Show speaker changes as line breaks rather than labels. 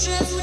just